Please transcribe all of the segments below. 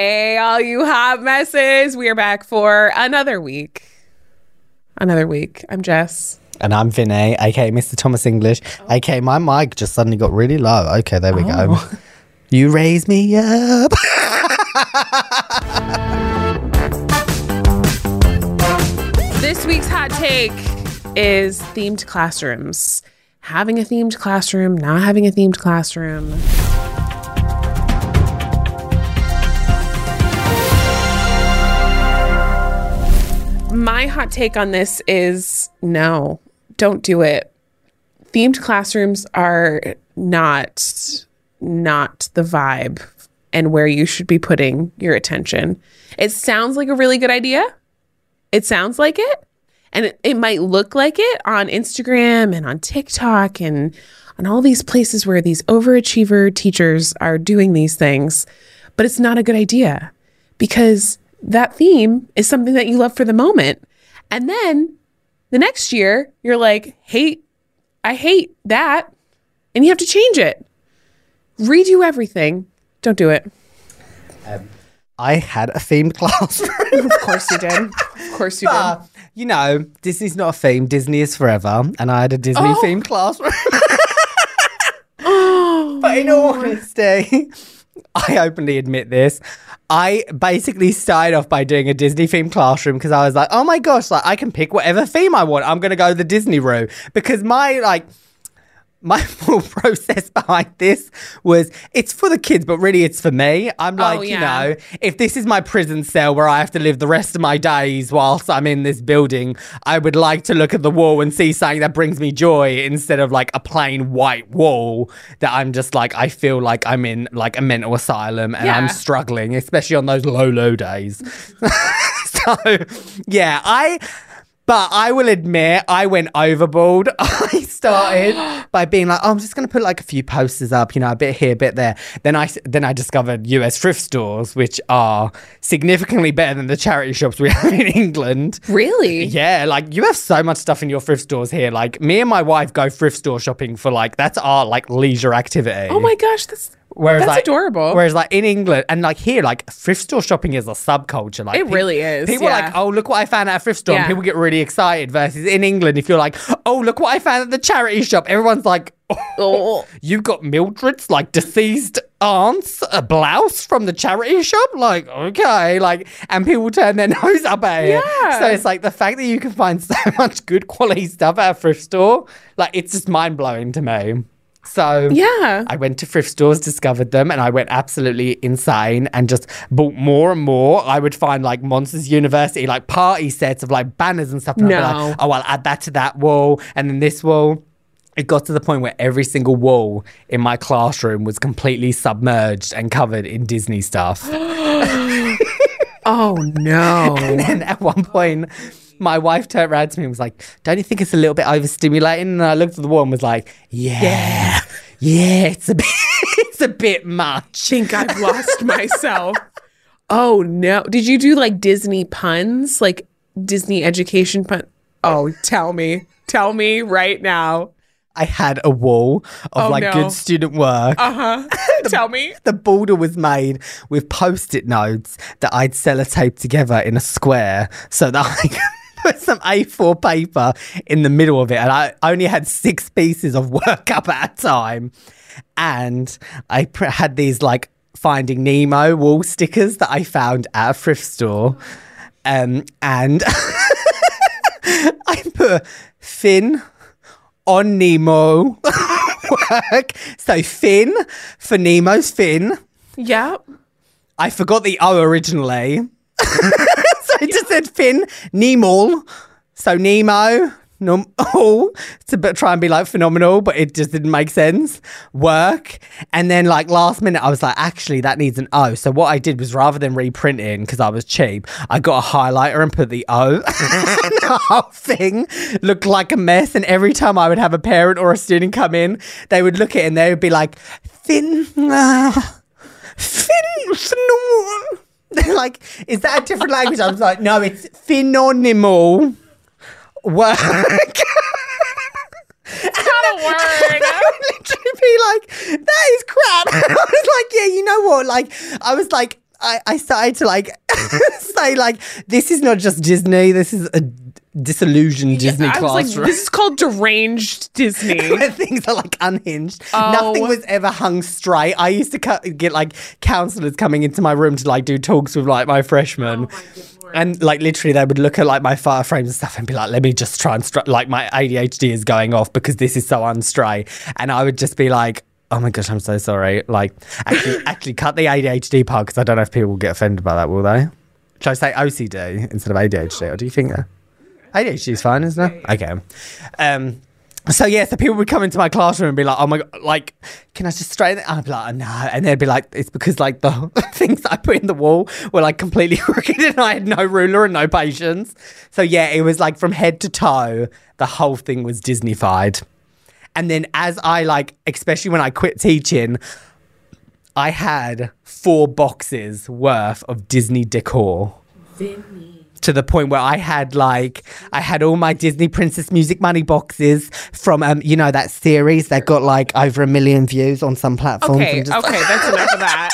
Hey, all you hot messes. We are back for another week. Another week. I'm Jess. And I'm Vinny, aka Mr. Thomas English, aka my mic just suddenly got really low. Okay, there we go. Oh. You raise me up. This week's hot take is themed classrooms. Having a themed classroom, not having a themed classroom. My hot take on this is no, don't do it. Themed classrooms are not not the vibe and where you should be putting your attention. It sounds like a really good idea. It sounds like it. And it, it might look like it on Instagram and on TikTok and on all these places where these overachiever teachers are doing these things. But it's not a good idea because that theme is something that you love for the moment. And then the next year, you're like, hate, I hate that. And you have to change it. Redo everything. Don't do it. Um, I had a themed classroom. Of course you did. Of course you did. You know, Disney's not a theme, Disney is forever. And I had a Disney Oh. themed classroom. but in all honesty, I openly admit this. I basically started off by doing a Disney themed classroom because I was like, oh my gosh, like I can pick whatever theme I want. I'm gonna go the Disney route. Because my like my full process behind this was it's for the kids, but really it's for me. I'm oh, like, Oh, yeah. you know, if this is my prison cell where I have to live the rest of my days whilst I'm in this building, I would like to look at the wall and see something that brings me joy instead of like a plain white wall that I'm just like, I feel like I'm in like a mental asylum and I'm struggling, especially on those low, low days. so, yeah, I. But I will admit, I went overboard. I started by being like, "Oh, I'm just going to put like a few posters up, you know, a bit here, a bit there." Then I then I discovered US thrift stores, which are significantly better than the charity shops we have in England. Really? Yeah, like you have so much stuff in your thrift stores here. Like me and my wife go thrift store shopping for like that's our like leisure activity. Oh my gosh, that's Whereas that's like, adorable. Whereas like in England and like here, like thrift store shopping is a subculture. Like It pe- really is, People are like, oh look what I found at a thrift store. And Yeah. people get really excited. Versus in England, if you're like, oh look what I found at the charity shop, everyone's like, oh, Oh. you got Mildred's like deceased aunt's a blouse from the charity shop. Like okay, like and people turn their nose up at it. Yeah. So it's like the fact that you can find so much good quality stuff at a thrift store, like it's just mind blowing to me. So Yeah. I went to thrift stores, discovered them, and I went absolutely insane and just bought more and more. I would find like Monsters University, like party sets of like banners and stuff. And I'd be No. like, oh, I'll add that to that wall and then this wall. It got to the point where every single wall in my classroom was completely submerged and covered in Disney stuff. Oh no. and then at one point, my wife turned around to me and was like, Don't you think it's a little bit overstimulating? And I looked at the wall and was like, Yeah, yeah, it's a bit, it's a bit much. think I've lost myself. Oh no. Did you do like Disney puns? Like Disney education pun? Oh, tell me. Tell me right now. I had a wall of Oh, like no. good student work. Uh-huh. tell me. the border was made with post-it notes that I'd sellotape together in a square so that I could put some A4 paper in the middle of it. And I only had six pieces of work up at a time. And I pr- had these like Finding Nemo wall stickers that I found at a thrift store. Um, and I put Finn on Nemo work. So Finn for Nemo's Finn. Yeah. I forgot the O originally. Said Finn, Nemo. So Nemo, Nom- oh, to try and be like phenomenal, but it just didn't make sense. Work. And then, like, last minute, I was like, actually, that needs an O. So, what I did was rather than reprinting, because I was cheap, I got a highlighter and put the O. and the whole thing looked like a mess. And every time I would have a parent or a student come in, they would look at it and they would be like, Finn, uh, Finn, phenomenal. Like, is that a different language? I was like, no, it's phenomenal work. Not a word. I would literally be like, that is crap. I was like, yeah, you know what? Like, I was like, I, I started to like say like this is not just Disney. This is a disillusioned Disney I was like, this is called deranged Disney. where things are like unhinged. Oh. Nothing was ever hung straight. I used to cu- get like counselors coming into my room to like do talks with like my freshmen. Oh and like literally, they would look at like my fire frames and stuff and be like, "Let me just try and str- like my ADHD is going off because this is so unstray." And I would just be like, "Oh my gosh, I'm so sorry." Like, actually, actually, cut the ADHD part because I don't know if people will get offended by that, will they? Should I say OCD instead of ADHD, or do you think that? ADHD is fine, isn't it? Okay. Um, so yeah, so people would come into my classroom and be like, "Oh my god, like, can I just straighten it?" I'd be like, "No," and they'd be like, "It's because like the things I put in the wall were like completely crooked, and I had no ruler and no patience." So yeah, it was like from head to toe, the whole thing was Disneyfied. And then as I like, especially when I quit teaching, I had four boxes worth of Disney decor to the point where I had like I had all my Disney Princess Music Money boxes from um you know that series that got like over a million views on some platforms. Okay, just- okay, that's enough of that.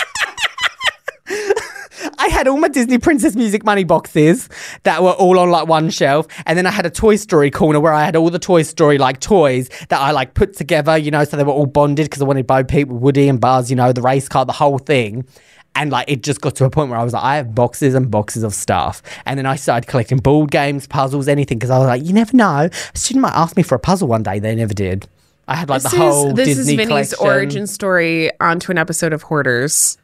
I had all my Disney Princess Music Money boxes that were all on like one shelf, and then I had a Toy Story corner where I had all the Toy Story like toys that I like put together, you know, so they were all bonded because I wanted Bo Peep, Woody, and Buzz, you know, the race car, the whole thing. And like it just got to a point where I was like, I have boxes and boxes of stuff. And then I started collecting board games, puzzles, anything, because I was like, you never know. A student might ask me for a puzzle one day. They never did. I had like This the whole is this Disney is Vinny's collection. origin story onto an episode of Hoarders.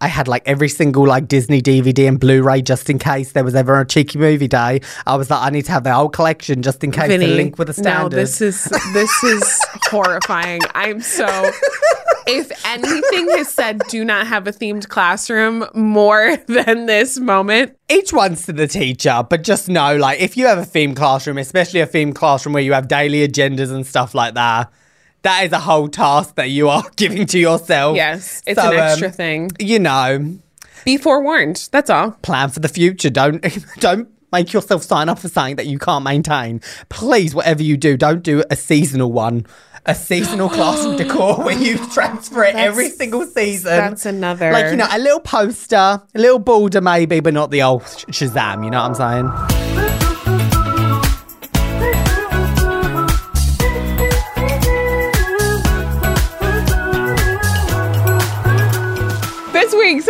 I had like every single like Disney DVD and Blu-ray just in case there was ever a cheeky movie day. I was like, I need to have the whole collection just in case Vinny, to link with the no, standard. this is this is horrifying. I'm so. If anything has said, do not have a themed classroom more than this moment. Each one's to the teacher, but just know, like, if you have a themed classroom, especially a themed classroom where you have daily agendas and stuff like that, that is a whole task that you are giving to yourself. Yes, it's So, an extra um, thing. You know, Be forewarned. That's all. plan for the future. Don't don't make yourself sign up for something that you can't maintain. Please, whatever you do, don't do a seasonal one. A seasonal classroom decor where you transfer it every single season. That's another. Like, you know, a little poster, a little border maybe, but not the old Sh- Shazam, you know what I'm saying?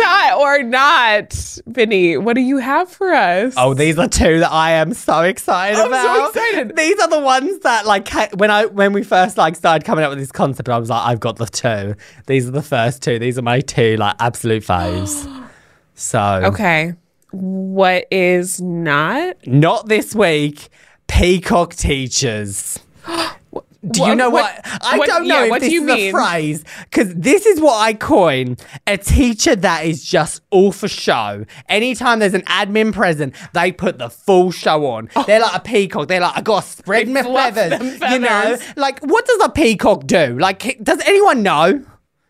Hot or not, Vinny. What do you have for us? Oh, these are two that I am so excited I'm so about. excited. These are the ones that like when I when we first like started coming up with this concept, I was like, I've got the two. These are the first two. These are my two like absolute faves. So Okay. What is not? not this week. Peacock teachers. Do you know what? what- I what- don't know yeah, if what do this you is mean? a phrase because this is what I coin a teacher that is just all for show. Anytime there's an admin present, they put the full show on. Oh. They're like a peacock. They're like, I got to spread They my fluff feathers. You know, like what does a peacock do? Like, does anyone know?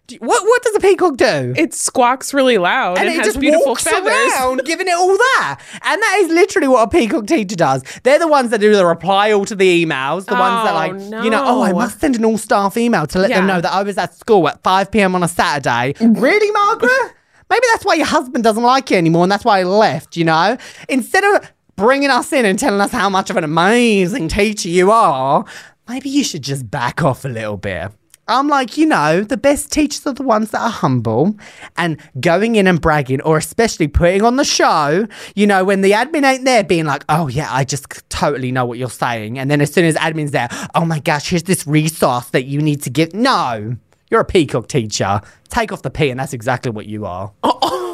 Do- What what does a peacock do? It squawks really loud and, and it has just beautiful walks feathers. around giving it all that. And that is literally what a peacock teacher does. They're the ones that do the reply all to the emails, the ones that Oh, like, you know, oh, I must send an all staff email to let them know that I was at school at 5 p.m. on a Saturday. really, Margaret? Maybe that's why your husband doesn't like you anymore and that's why he left, you know? Instead of bringing us in and telling us how much of an amazing teacher you are, maybe you should just back off a little bit. I'm like, you know, the best teachers are the ones that are humble and going in and bragging, or especially putting on the show, you know, when the admin ain't there being like, oh, yeah, I just totally know what you're saying. And then as soon as admin's there, oh my gosh, here's this resource that you need to give. No, you're a peacock teacher. Take off the P, and that's exactly what you are. Oh, oh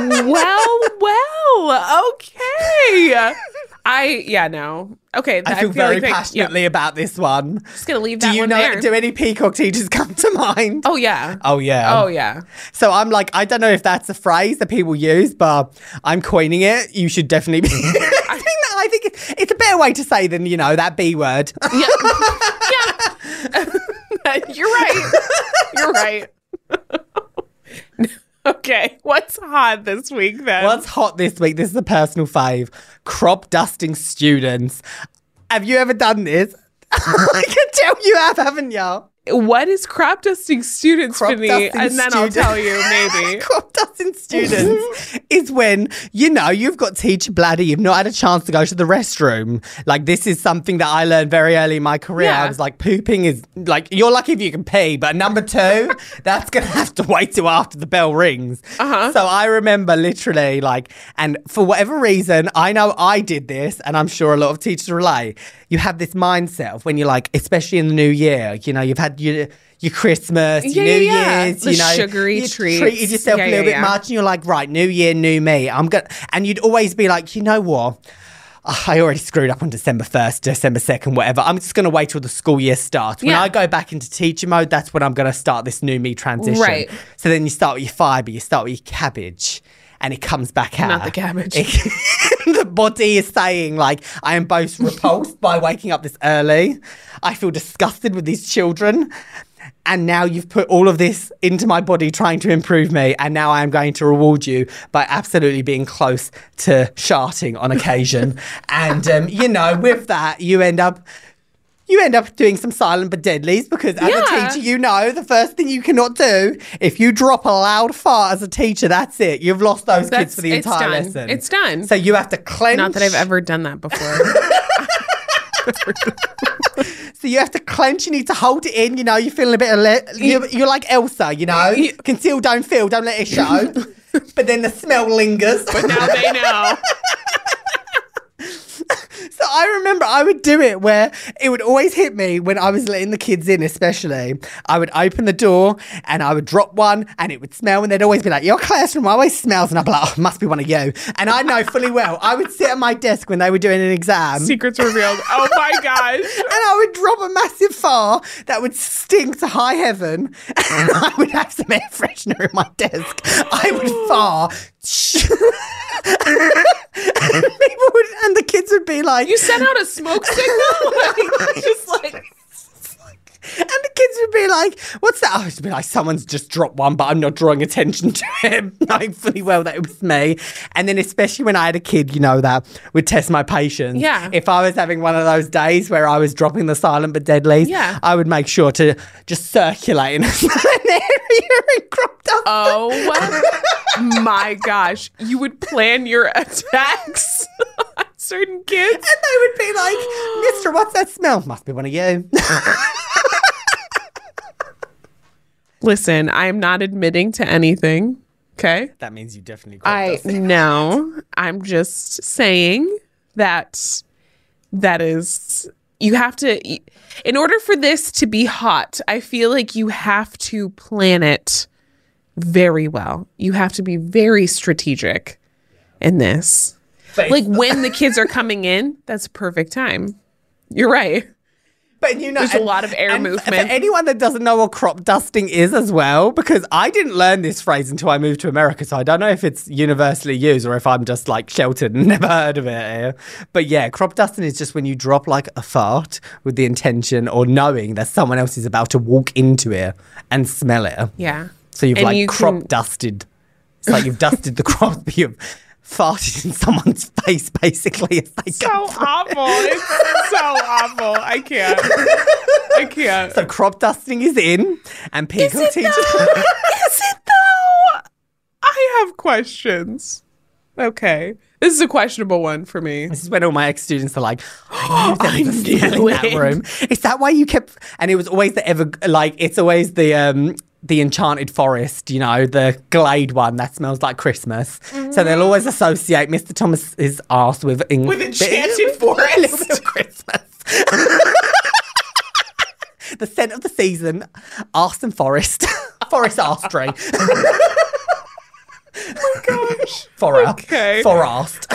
well, well, okay. I yeah no okay. I feel, feel very like yeah, passionately about this one. just gonna leave Do that you one know, there. do any peacock teachers come to mind? oh yeah. Oh, yeah. Oh yeah. So I'm like, I don't know if that's a phrase that people use, but I'm coining it. You should definitely be. I think that, I think it- it's a better way to say than you know that B word. Yeah. yeah. You're right. You're right. okay. What's hot this week then? What's hot this week? This is a personal fave. Crop dusting students. Have you ever done this? I can tell you have, haven't you? What is crop dusting students, Crop Vinny? dusting And then I'll tell you, maybe. crop dusting students is when you know you've got teacher bladder you've not had a chance to go to the restroom like this is something that i learned very early in my career i was like pooping is like you're lucky if you can pee but number two that's gonna have to wait till after the bell rings Uh-huh. so i remember literally like and for whatever reason i know i did this and i'm sure a lot of teachers relate you have this mindset of when you're like especially in the new year you know you've had your your Christmas, your Yeah, New yeah. Year's, The you know, sugary you treats. treated yourself Yeah, a little bit much, and you're like, right, new year, new me. I'm gonna, and you'd always be like, you know what? Ah, I already screwed up on December 1st, December 2nd, whatever. I'm just going to wait till the school year starts. When Yeah. I go back into teacher mode, that's when I'm going to start this new me transition. Right. So then you start with your fibre, you start with your cabbage, and it comes back out. Not the cabbage. the body is saying, like, I am both repulsed by waking up this early. I feel disgusted with these children. And now you've put all of this into my body trying to improve me. And now I am going to reward you by absolutely being close to sharting on occasion. and, um, you know, with that, you end up. You end up doing some silent but deadlies because as Yeah. a teacher, you know the first thing you cannot do if you drop a loud fart as a teacher, that's it. You've lost those kids for the entire done. lesson. It's done. So you have to clench. Not that I've ever done that before. So you have to clench. You need to hold it in. You know, you're feeling a bit. Of you're, you're like Elsa. You know, You- conceal, don't feel, don't let it show. but then the smell lingers. but now they know. I remember I would do it where it would always hit me when I was letting the kids in, especially. I would open the door and I would drop one and it would smell, and they'd always be like, Your classroom always smells. And I'd be like, Oh, must be one of you. And I know fully well, I would sit at my desk when they were doing an exam. Secrets revealed. Oh my gosh. and I would drop a massive fart that would stink to high heaven, and I would have some air freshener in my desk. I would fart. and would, and the kids would be like, You sent out a smoke signal? Like, just like and the kids would be like, "What's that?" Oh, I would be like, "Someone's just dropped one, but I'm not drawing attention to him, knowing fully well that it was me." And then, especially when I had a kid, you know, that would test my patience. Yeah. If I was having one of those days where I was dropping the silent but deadlies, Yeah. I would make sure to just circulate in an area and crop dust. Oh my gosh. You would plan your attacks certain kids. And they would be like, "Mister, what's that smell? Must be one of you." Listen, I am not admitting to anything. Okay. that means you definitely I know. I'm just saying that that is you have to in order for this to be hot, I feel like you have to plan it very well. You have to be very strategic in this. But Like when the kids are coming in, that's a perfect time. You're right. But you know, There's a lot of air and movement. For anyone that doesn't know what crop dusting is as well, because I didn't learn this phrase until I moved to America, so I don't know if it's universally used or if I'm just like sheltered and never heard of it. But yeah, crop dusting is just when you drop like a fart with the intention or knowing that someone else is about to walk into it and smell it. Yeah. So you've And like you crop can- dusted. It's like you've dusted the crop. you've farted in someone's face basically as they So awful. It's so awful. I can't. I can't. So crop dusting is in, and people it teach. Is it though? I have questions. Okay. This is a questionable one for me. This is when all my ex students are like, "I I knew a knew in that it." room." Is that why you kept? And it was always the ever like it's always the um the enchanted forest, you know, the glade one that smells like Christmas. So they'll mm. always associate Mr. Thomas's ass with in- With enchanted a little bit forest. Christmas. the scent of the season, arse and forest, forest arse tree. Oh gosh. For Okay. Forest.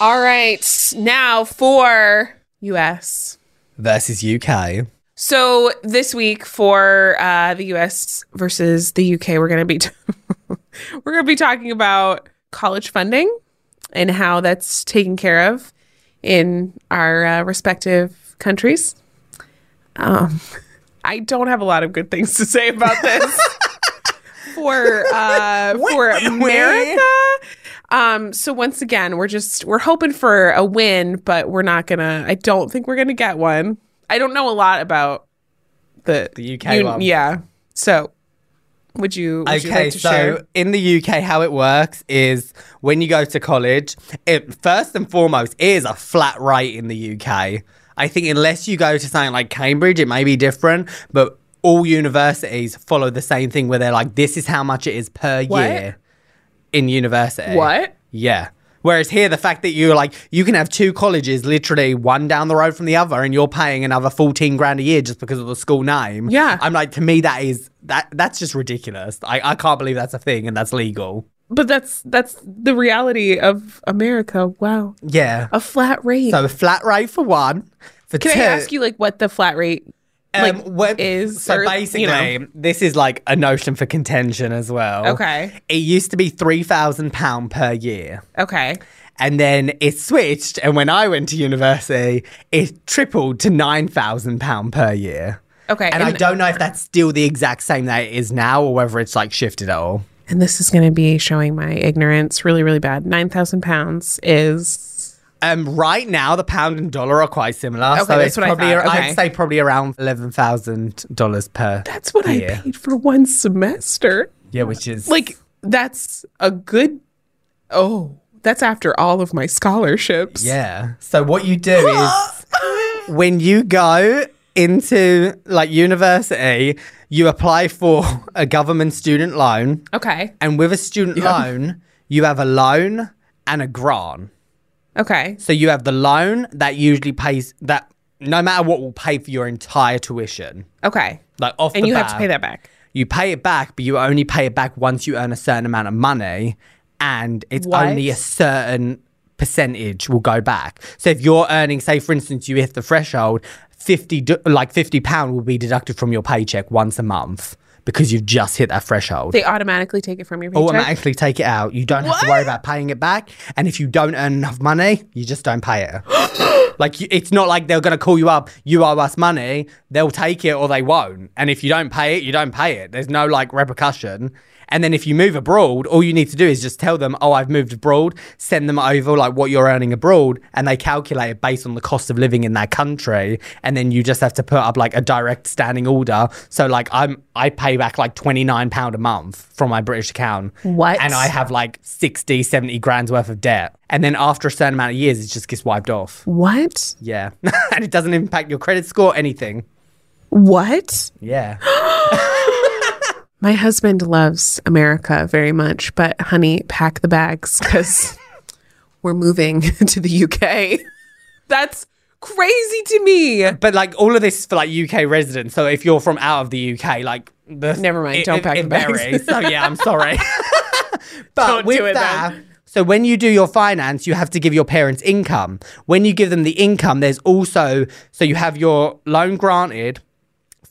All right. Now for US. Versus UK. So this week for uh, the US versus the UK, we're gonna be t- we're gonna be talking about college funding and how that's taken care of in our uh, respective countries. Um, I don't have a lot of good things to say about this. for uh for America. Um so once again, we're just we're hoping for a win, but we're not to I don't think we're to get one. I don't know a lot about the The UK one. Yeah. So would you would you Okay, like to so share? in the UK, how it works is when you go to college, it first and foremost is a flat rate in the UK. I think unless you go to something like Cambridge, it may be different, but all universities follow the same thing where they're like, this is how much it is per What? year in university. What? Yeah. Whereas here, the fact that you're like, you can have two colleges literally one down the road from the other and you're paying another 14 grand a year just because of the school name. Yeah. I'm like, to me, that is, that that's just ridiculous. I, I can't believe that's a thing and that's legal. But that's that's the reality of America. Wow. Yeah. A flat rate. So a flat rate for one. For Can two, I ask you like what the flat rate like um, when- is so or, basically, you know. this is like a notion for contention as well. Okay. It used to be three thousand pound per year. Okay. And then it switched, and when I went to university, it tripled to nine thousand pound per year. Okay. And, I don't know if that's still the exact same that it is now, or whether it's like shifted at all. and this is going to be showing my ignorance really, really bad. 9,000 pounds is. Um, right now, the pound and dollar are quite similar. Okay, so that's it's what I probably, thought. Okay. I'd say probably around eleven thousand dollars per. That's what year. I paid for one semester. Yeah, which is Like, that's a good. Oh, that's after all of my scholarships. Yeah. So what you do is when you go into like university, you apply for a government student loan, Okay. and with a student loan, you have a loan and a grant. Okay. So you have the loan that usually pays that no matter what will pay for your entire tuition. Okay. Like off And the you have to pay that back. You pay it back, but you only pay it back once you earn a certain amount of money, and it's What? only a certain percentage will go back. So if you're earning, say for instance, you hit the threshold, fifty like fifty pound will be deducted from your paycheck once a month because you've just hit that threshold. They automatically take it from your paycheck. Automatically take it out. You don't have to worry about paying it back. And if you don't earn enough money, you just don't pay it. like you, it's not like they're going to call you up. You owe us money. They'll take it or they won't. And if you don't pay it, you don't pay it. There's no like repercussion. And then if you move abroad, all you need to do is just tell them, "Oh, I've moved abroad." Send them over like what you're earning abroad, and they calculate it based on the cost of living in that country. And then you just have to put up like a direct standing order. So like I'm, I pay back like twenty nine pound a month from my British account. What? And I have like 60, 70 grand's worth of debt. And then after a certain amount of years, it just gets wiped off. What? Yeah. and it doesn't impact your credit score, anything. What? Yeah. My husband loves America very much, but honey, pack the bags because we're moving to the UK. That's crazy to me. But like all of this is for like UK residents. So if you're from out of the UK, like the Never mind, it- don't it- pack it the bags. varies. So yeah, I'm sorry. but Don't with do it that, then. so when you do your finance, you have to give your parents income. When you give them the income, there's also so you have your loan granted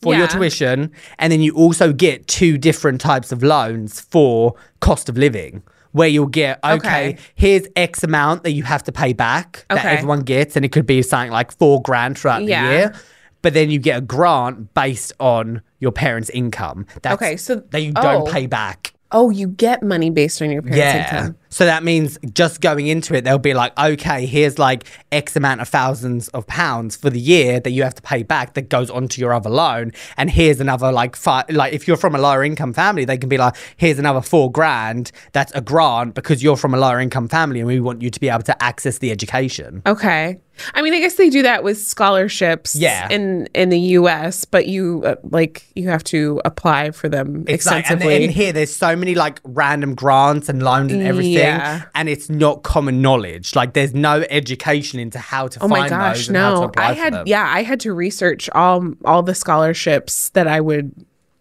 for your tuition, and then you also get two different types of loans for cost of living. Where you'll get, okay, Okay. here's X amount that you have to pay back that Okay. everyone gets, and it could be something like four grand throughout Yeah. the year. But then you get a grant based on your parents' income. That's, Okay, so- that you don't oh. pay back. Oh, you get money based on your parents' Yeah. income. So that means just going into it, they'll be like, okay, here's like X amount of thousands of pounds for the year that you have to pay back that goes onto your other loan. And here's another like five, like if you're from a lower income family, they can be like, here's another four grand. That's a grant because you're from a lower income family and we want you to be able to access the education. Okay. I mean, I guess they do that with scholarships Yeah. in in the US, but you uh, like you have to apply for them It's like, and extensively. in here, there's so many like random grants and loans and everything, Yeah. and it's not common knowledge. Like, there's no education into how to Oh find my gosh, those and no. I had yeah, I had to research all all the scholarships that I would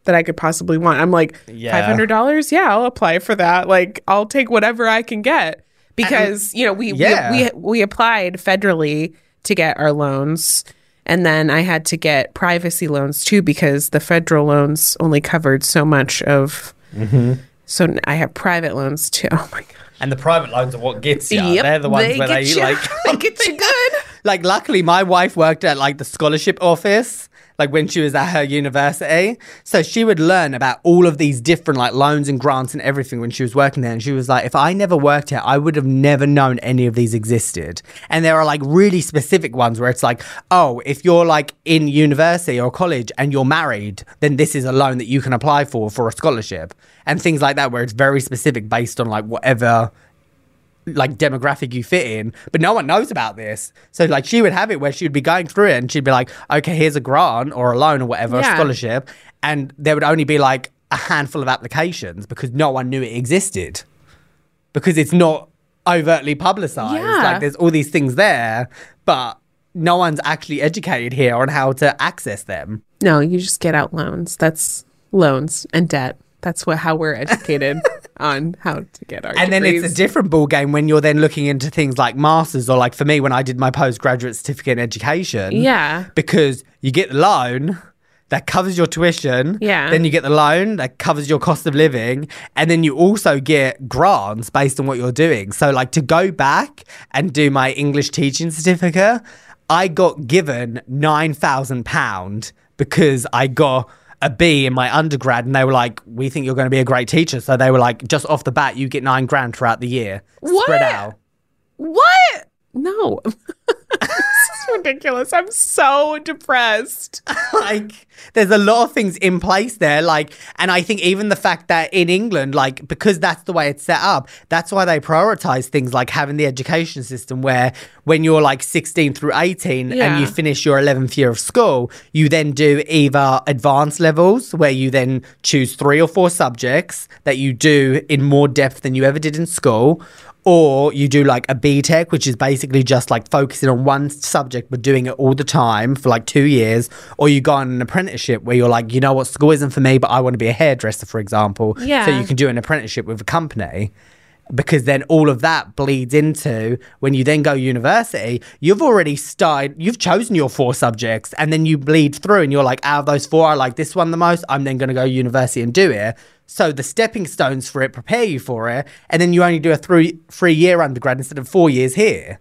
that I could possibly want. I'm like Yeah. five hundred dollars. Yeah, I'll apply for that. Like I'll take whatever I can get because you know we, Yeah. we we we applied federally to get our loans. And then I had to get privacy loans too because the federal loans only covered so much of. Mm-hmm. So I have private loans too. Oh my god! And the private loans are what gets you. Yep, They're the ones they where they you- like they get you good. like luckily my wife worked at like the scholarship office like when she was at her university. So she would learn about all of these different like loans and grants and everything when she was working there. And she was like, if I never worked here, I would have never known any of these existed. And there are like really specific ones where it's like, oh, if you're like in university or college and you're married, then this is a loan that you can apply for for a scholarship and things like that, where it's very specific based on like whatever like demographic you fit in, but no one knows about this. So like she would have it where she would be going through it and she'd be like, okay, here's a grant or a loan or whatever, Yeah. a scholarship, and there would only be like a handful of applications because no one knew it existed because it's not overtly publicized. Yeah. Like there's all these things there, but no one's actually educated here on how to access them. No, you just get out loans. That's loans and debt. That's what how we're educated on how to get our And then it's a different ball game when you're then looking into things like masters or like for me when I did my postgraduate certificate in education. Yeah. Because you get the loan that covers your tuition. Yeah. Then you get the loan that covers your cost of living. And then you also get grants based on what you're doing. So like to go back and do my English teaching certificate, I got given nine thousand pound because I got a B in my undergrad and they were like, We think you're going to be a great teacher. So they were like, just off the bat, you get nine grand throughout the year. What? Spread out. What? No. ridiculous. I'm so depressed. like there's a lot of things in place there like and i think even the fact that in england like because that's the way it's set up that's why they prioritize things like having the education system where when you're like 16 through 18 Yeah. and you finish your 11th year of school you then do either advanced levels where you then choose three or four subjects that you do in more depth than you ever did in school or you do like a BTEC, which is basically just like focusing on one subject but doing it all the time for like two years, or you go on an apprenticeship where you're like, you know what, school isn't for me, but I want to be a hairdresser, for example. Yeah. So you can do an apprenticeship with a company. Because then all of that bleeds into when you then go university, you've already started, you've chosen your four subjects, and then you bleed through, and you're like, out of those four, I like this one the most. I'm then going to go university and do it. So the stepping stones for it prepare you for it, and then you only do a three three year undergrad instead of four years here,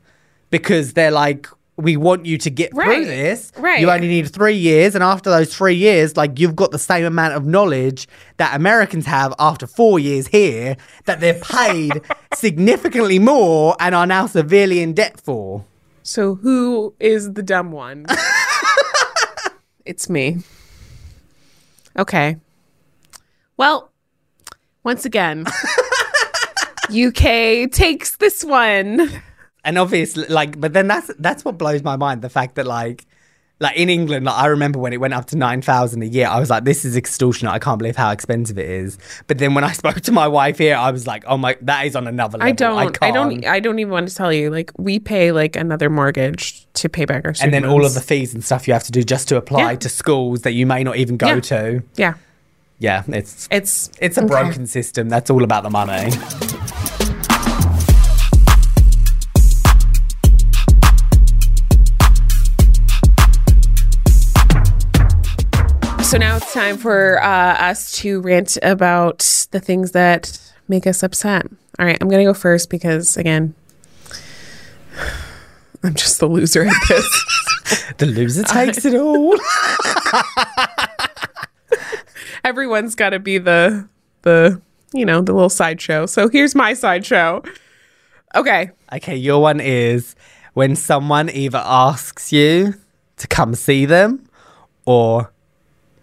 because they're like, we want you to get through this. right. You only need three years, and after those three years, like you've got the same amount of knowledge that Americans have after four years here, that they're paid significantly more and are now severely in debt for. So who is the dumb one? it's me. Okay. Well, once again, UK takes this one. And obviously like but then that's that's what blows my mind the fact that like like in England, like I remember when it went up to nine thousand a year, I was like, "This is extortionate. I can't believe how expensive it is." But then when I spoke to my wife here, I was like, "Oh my, that is on another level." I don't. I, can't. don't. I don't even want to tell you. Like we pay like another mortgage to pay back our and student then all of the fees and stuff you have to do just to apply Yeah. to schools that you may not even go Yeah. to. yeah. Yeah, it's It's it's a okay. broken system. That's all about the money. So now it's time for uh, us to rant about the things that make us upset. All right, I'm gonna go first because again, I'm just the loser at this. The loser takes it all. Everyone's got to be the the you know the little sideshow. So here's my sideshow. Okay, Okay, your one is when someone either asks you to come see them or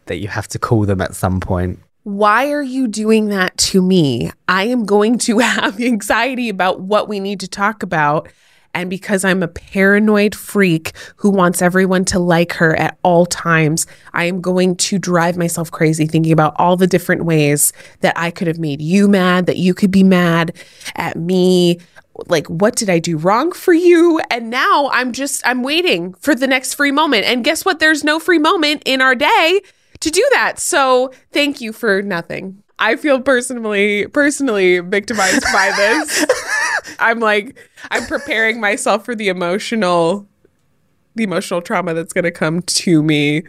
that you have to call them at some point. why are you doing that to me? I am going to have anxiety about what we need to talk about. And because I'm a paranoid freak who wants everyone to like her at all times, I am going to drive myself crazy thinking about all the different ways that I could have made you mad, that you could be mad at me. Like, what did I do wrong for you? And now I'm just, I'm waiting for the next free moment. And guess what? There's no free moment in our day to do that. So thank you for nothing. I feel personally personally victimized by this. I'm like I'm preparing myself for the emotional the emotional trauma that's going to come to me.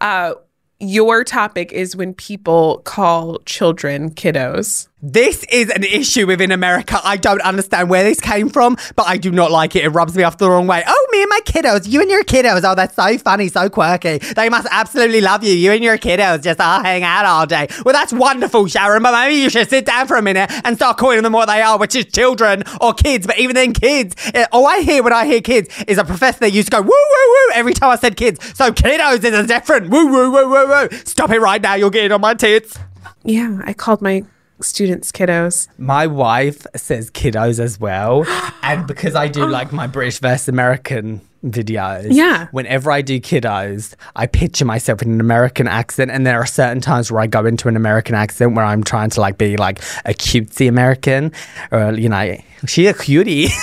Uh your topic is when people call children kiddos. This is an issue within America. I don't understand where this came from, but I do not like it. It rubs me off the wrong way. Oh me and my kiddos, you and your kiddos. Oh, that's so funny, so quirky. They must absolutely love you. You and your kiddos just all hang out all day. Well, that's wonderful, Sharon, but maybe you should sit down for a minute and start calling them what they are, which is children or kids. But even then, kids, eh, all I hear when I hear kids is a professor that used to go woo, woo, woo every time I said kids. So kiddos is a different woo, woo, woo, woo, woo. Stop it right now. You're getting on my tits. Yeah, I called my students kiddos. My wife says kiddos as well. and because I do like my British versus American videos, Yeah. whenever I do kiddos, I picture myself in an American accent. And there are certain times where I go into an American accent where I'm trying to like be like a cutesy American or, you know, she a cutie.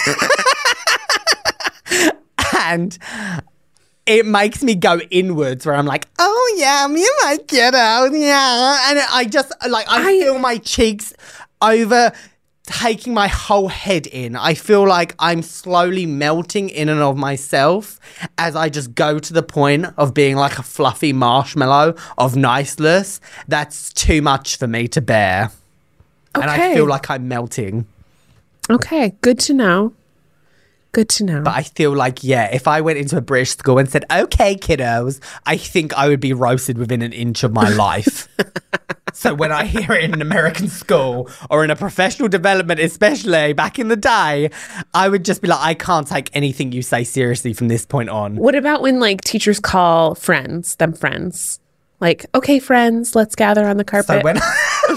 and it makes me go inwards where I'm like, oh yeah, me and my kiddo, yeah. And I just like I, I- feel my cheeks over taking my whole head in. I feel like I'm slowly melting in and of myself as I just go to the point of being like a fluffy marshmallow of niceness. That's too much for me to bear. And I feel like I'm melting. Okay, good to know. Good to know. But I feel like, yeah, if I went into a British school and said, okay, kiddos, I think I would be roasted within an inch of my life. so when I hear it in an American school or in a professional development, especially back in the day, I would just be like, I can't take anything you say seriously from this point on. what about when like teachers call friends, them friends? Like, okay, friends, let's gather on the carpet. So when, when I first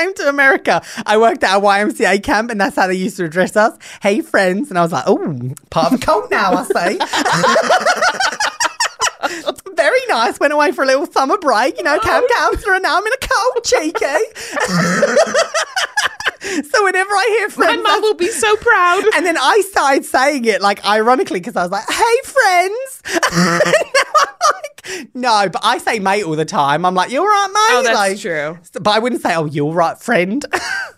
came to America, I worked at a YMCA camp, and that's how they used to address us. Hey, friends, and I was like, oh, part of a cult now, I say. Very nice. Went away for a little summer break, you know, camp counselor, and now I'm in a cult, cheeky. so whenever I hear friends, My mom will be so proud. and then I started saying it like ironically because I was like, hey, friends. and now I'm like, no, but I say mate all the time. I'm like, you're right, mate. Oh, that's like, true. But I wouldn't say, oh, you're right, friend.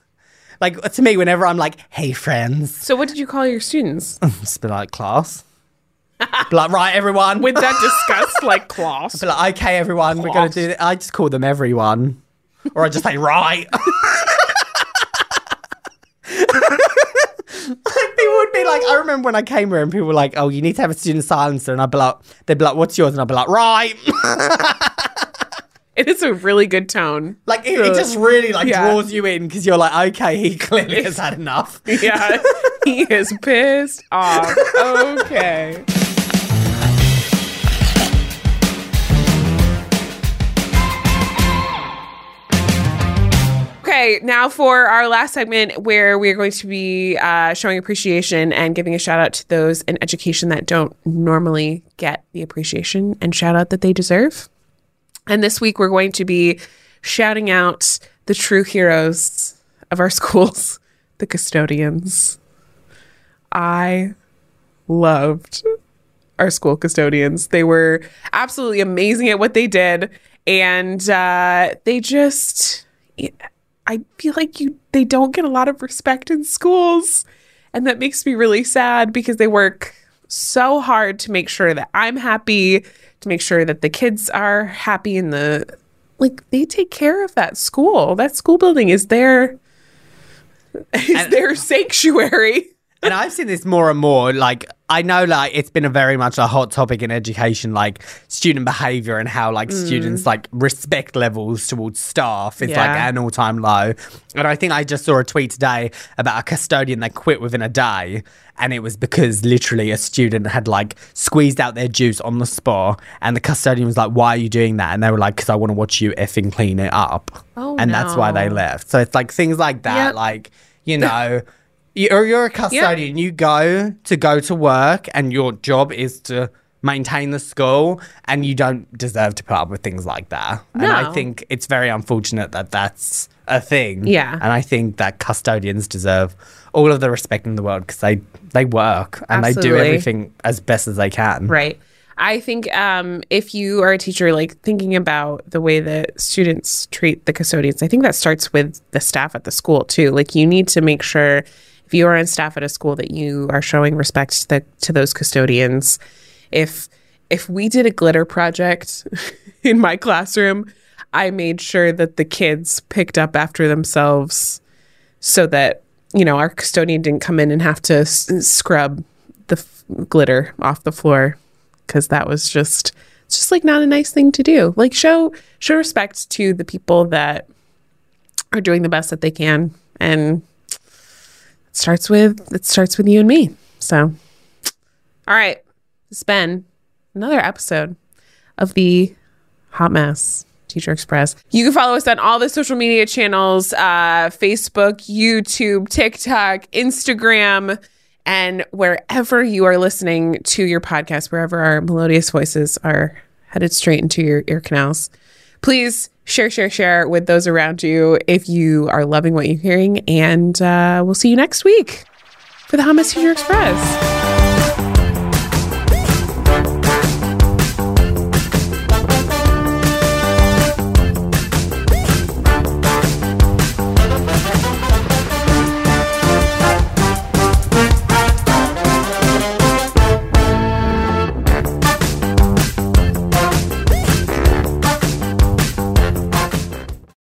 like to me, whenever I'm like, hey, friends, So, what did you call your students? be like, class. Like, right, everyone. With that disgust, like class. be like, okay, everyone, we're going to do that. I just call them everyone. Or I just say, right. People would be like, I remember when I came here and people were like, oh, you need to have a student silencer. And I'd be like, they'd be like, what's yours? And I'd be like, right. It is a really good tone. like, it, it just really like Yeah. draws you in because you're like, okay, he clearly has had enough. Yeah, he is pissed off. Okay. Okay, now for our last segment where we're going to be uh, showing appreciation and giving a shout out to those in education that don't normally get the appreciation and shout out that they deserve. And this week we're going to be shouting out the true heroes of our schools, the custodians. I loved our school custodians. They were absolutely amazing at what they did, and uh, they just. I feel like you they don't get a lot of respect in schools, and that makes me really sad because they work so hard to make sure that I'm happy, to make sure that the kids are happy in the like they take care of that school. That school building is their is their sanctuary. And I've seen this more and more. Like, I know, like, it's been a very much a hot topic in education, like student behavior and how, like, students, mm. like, respect levels towards staff is like an all time low. And I think I just saw a tweet today about a custodian that quit within a day. And it was because literally a student had, like, squeezed out their juice on the spot. And the custodian was like, Why are you doing that? And they were like, Because I want to watch you effing clean it up. Oh, and that's why they left. So it's like things like that, Yep. like, you know. You're, you're a custodian. You go to go to work, and your job is to maintain the school, and you don't deserve to put up with things like that. And I think it's very unfortunate that that's a thing. Yeah. and I think that custodians deserve all of the respect in the world because they they work and they do everything as best as they can. Right. I think um, if you are a teacher, like thinking about the way that students treat the custodians, I think that starts with the staff at the school too. Like you need to make sure if you are on staff at a school that you are showing respect to, the, to those custodians. If if we did a glitter project in my classroom, I made sure that the kids picked up after themselves so that you know our custodian didn't come in and have to s- scrub the f- glitter off the floor because that was just just like not a nice thing to do. Like show show respect to the people that are doing the best that they can, and it starts with it starts with you and me. So, all right, it's been another episode of the Hot Mess Teacher Express. You can follow us on all the social media channels uh, Facebook, YouTube, TikTok, Instagram, and wherever you are listening to your podcast, wherever our melodious voices are headed straight into your ear canals. Please share, share, share with those around you if you are loving what you're hearing. And uh, we'll see you next week for the Mess Teacher Express.